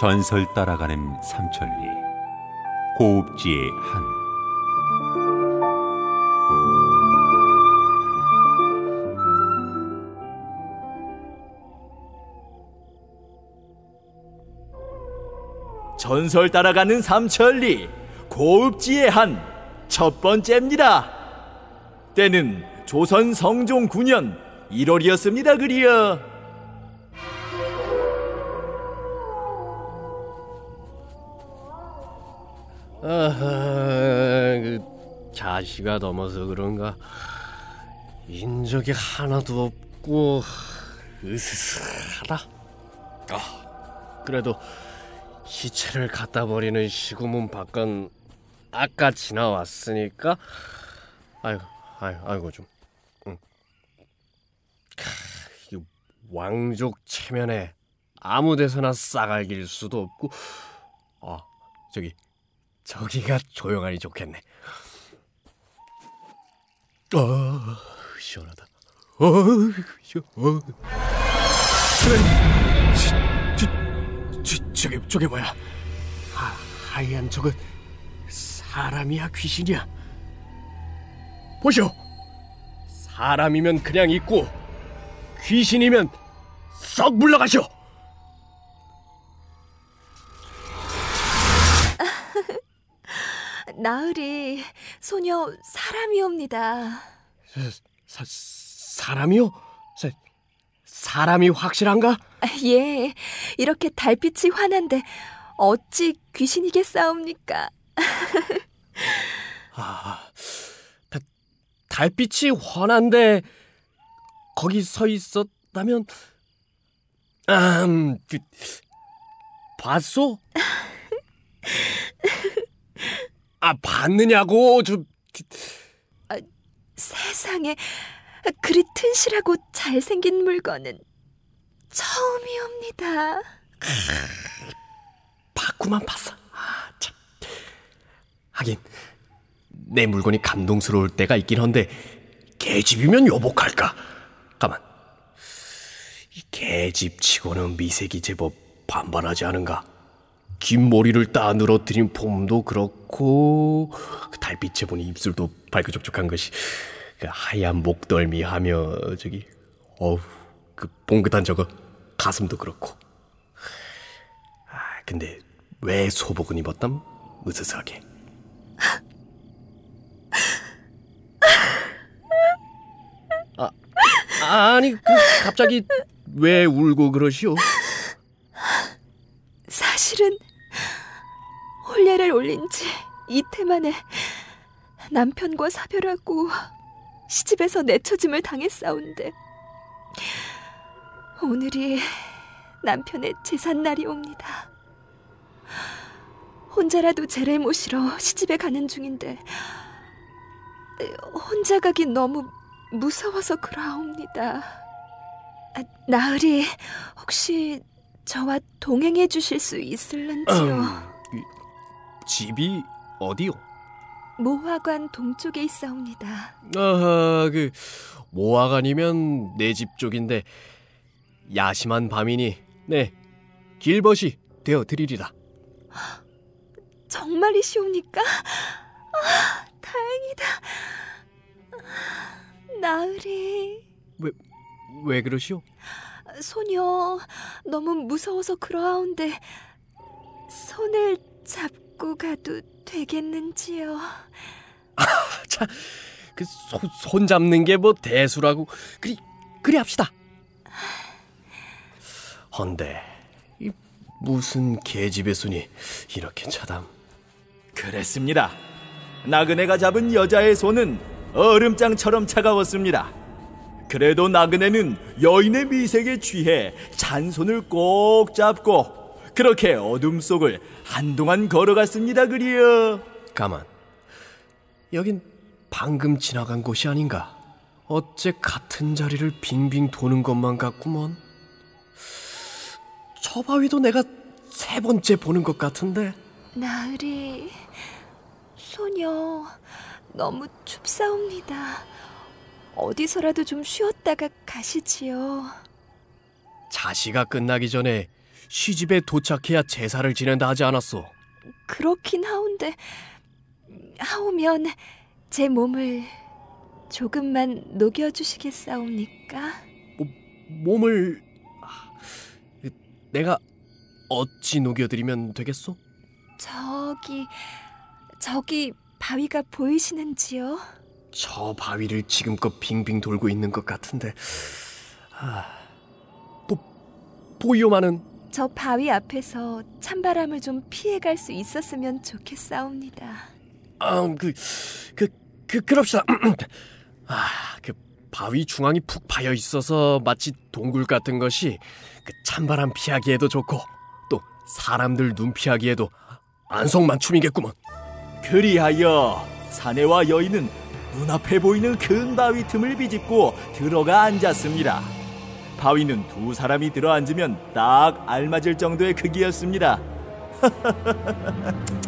전설 따라가는 삼천리 고읍지의 한 전설 따라가는 삼천리 고읍지의 한 첫 번째입니다. 때는 조선 성종 9년 1월이었습니다. 그리여. 아하, 그 자시가 넘어서 그런가 인적이 하나도 없고 으스스하다. 아, 그래도 시체를 갖다 버리는 시구문 밖은 아까 지나왔으니까 아이고, 아이고, 아이고 좀. 응. 캬, 이 왕족 체면에 아무 데서나 싸갈길 수도 없고 아 저기 저기가 조용하니 좋겠네. 아 시원하다. 어, 시원. 어. 저, 저, 저, 저게 저게 뭐야? 하, 하얀 저건 사람이야 귀신이야? 보시오. 사람이면 그냥 있고 귀신이면 썩 물러가시오. 나으리 소녀 사람이옵니다. 사, 사람이요? 사, 사람이 확실한가? 예, 이렇게 달빛이 환한데 어찌 귀신이겠사옵니까? 아, 다, 달빛이 환한데 거기 서 있었다면 음, 그, 봤소? 아, 봤느냐고 좀 아, 세상에 그리 튼실하고 잘생긴 물건은 처음이옵니다. 봤구만 봤어. 아, 참. 하긴 내 물건이 감동스러울 때가 있긴 한데 개집이면 여복할까? 가만. 이 개집치고는 미색이 제법 반반하지 않은가? 긴 머리를 따 늘어뜨린 폼도 그렇고 그 달빛에 보니 입술도 발그족족한 것이 그 하얀 목덜미하며 저기 어우 그 봉긋한 저거 가슴도 그렇고 아 근데 왜 소복은 입었담? 으스스하게 아 아니 그 갑자기 왜 울고 그러시오? 사실은 혼례를 올린 지 이틀 만에 남편과 사별하고 시집에서 내처짐을 당했사온데 오늘이 남편의 제삿날이옵니다. 혼자라도 제를 모시러 시집에 가는 중인데 혼자 가기 너무 무서워서 그러하옵니다. 아, 나으리 혹시 저와 동행해 주실 수 있을런지요? 음, 집이 어디요? 모화관 동쪽에 있사옵니다. 아하, 그 모화관이면 내 집 쪽인데 야심한 밤이니 네 길벗이 되어 드리리라. 정말이시옵니까? 아, 다행이다. 나으리. 왜, 왜 그러시오? 소녀, 너무 무서워서 그러하온데 손을 잡고 가도 되겠는지요? 자, 그 손, 손 잡는 게 뭐 대수라고 그리 그리 합시다. 헌데 이 무슨 개집의 손이 이렇게 차담? 그랬습니다. 나그네가 잡은 여자의 손은 얼음장처럼 차가웠습니다. 그래도 나그네는 여인의 미색에 취해 잔손을 꼭 잡고 그렇게 어둠 속을 한동안 걸어갔습니다. 그리여. 가만. 여긴 방금 지나간 곳이 아닌가? 어째 같은 자리를 빙빙 도는 것만 같구먼. 저 바위도 내가 세 번째 보는 것 같은데. 나으리, 소녀, 너무 춥사옵니다. 어디서라도 좀 쉬었다가 가시지요. 자시가 끝나기 전에 시집에 도착해야 제사를 지낸다 하지 않았소? 그렇긴 하온데 하오면 제 몸을 조금만 녹여주시겠사옵니까? 몸을 아, 내가 어찌 녹여드리면 되겠소? 저기 저기 바위가 보이시는지요? 저 바위를 지금껏 빙빙 돌고 있는 것 같은데 아, 보, 보이오마는 저 바위 앞에서 찬바람을 좀 피해갈 수 있었으면 좋겠사옵니다. 아, 그, 그, 그, 그럽시다. 아, 그 바위 중앙이 푹 파여 있어서 마치 동굴 같은 것이 그 찬바람 피하기에도 좋고 또 사람들 눈 피하기에도 안성만춤이겠구먼. 그리하여 사내와 여인은 눈앞에 보이는 큰 바위 틈을 비집고 들어가 앉았습니다. 바위는 두 사람이 들어앉으면 딱 알맞을 정도의 크기였습니다.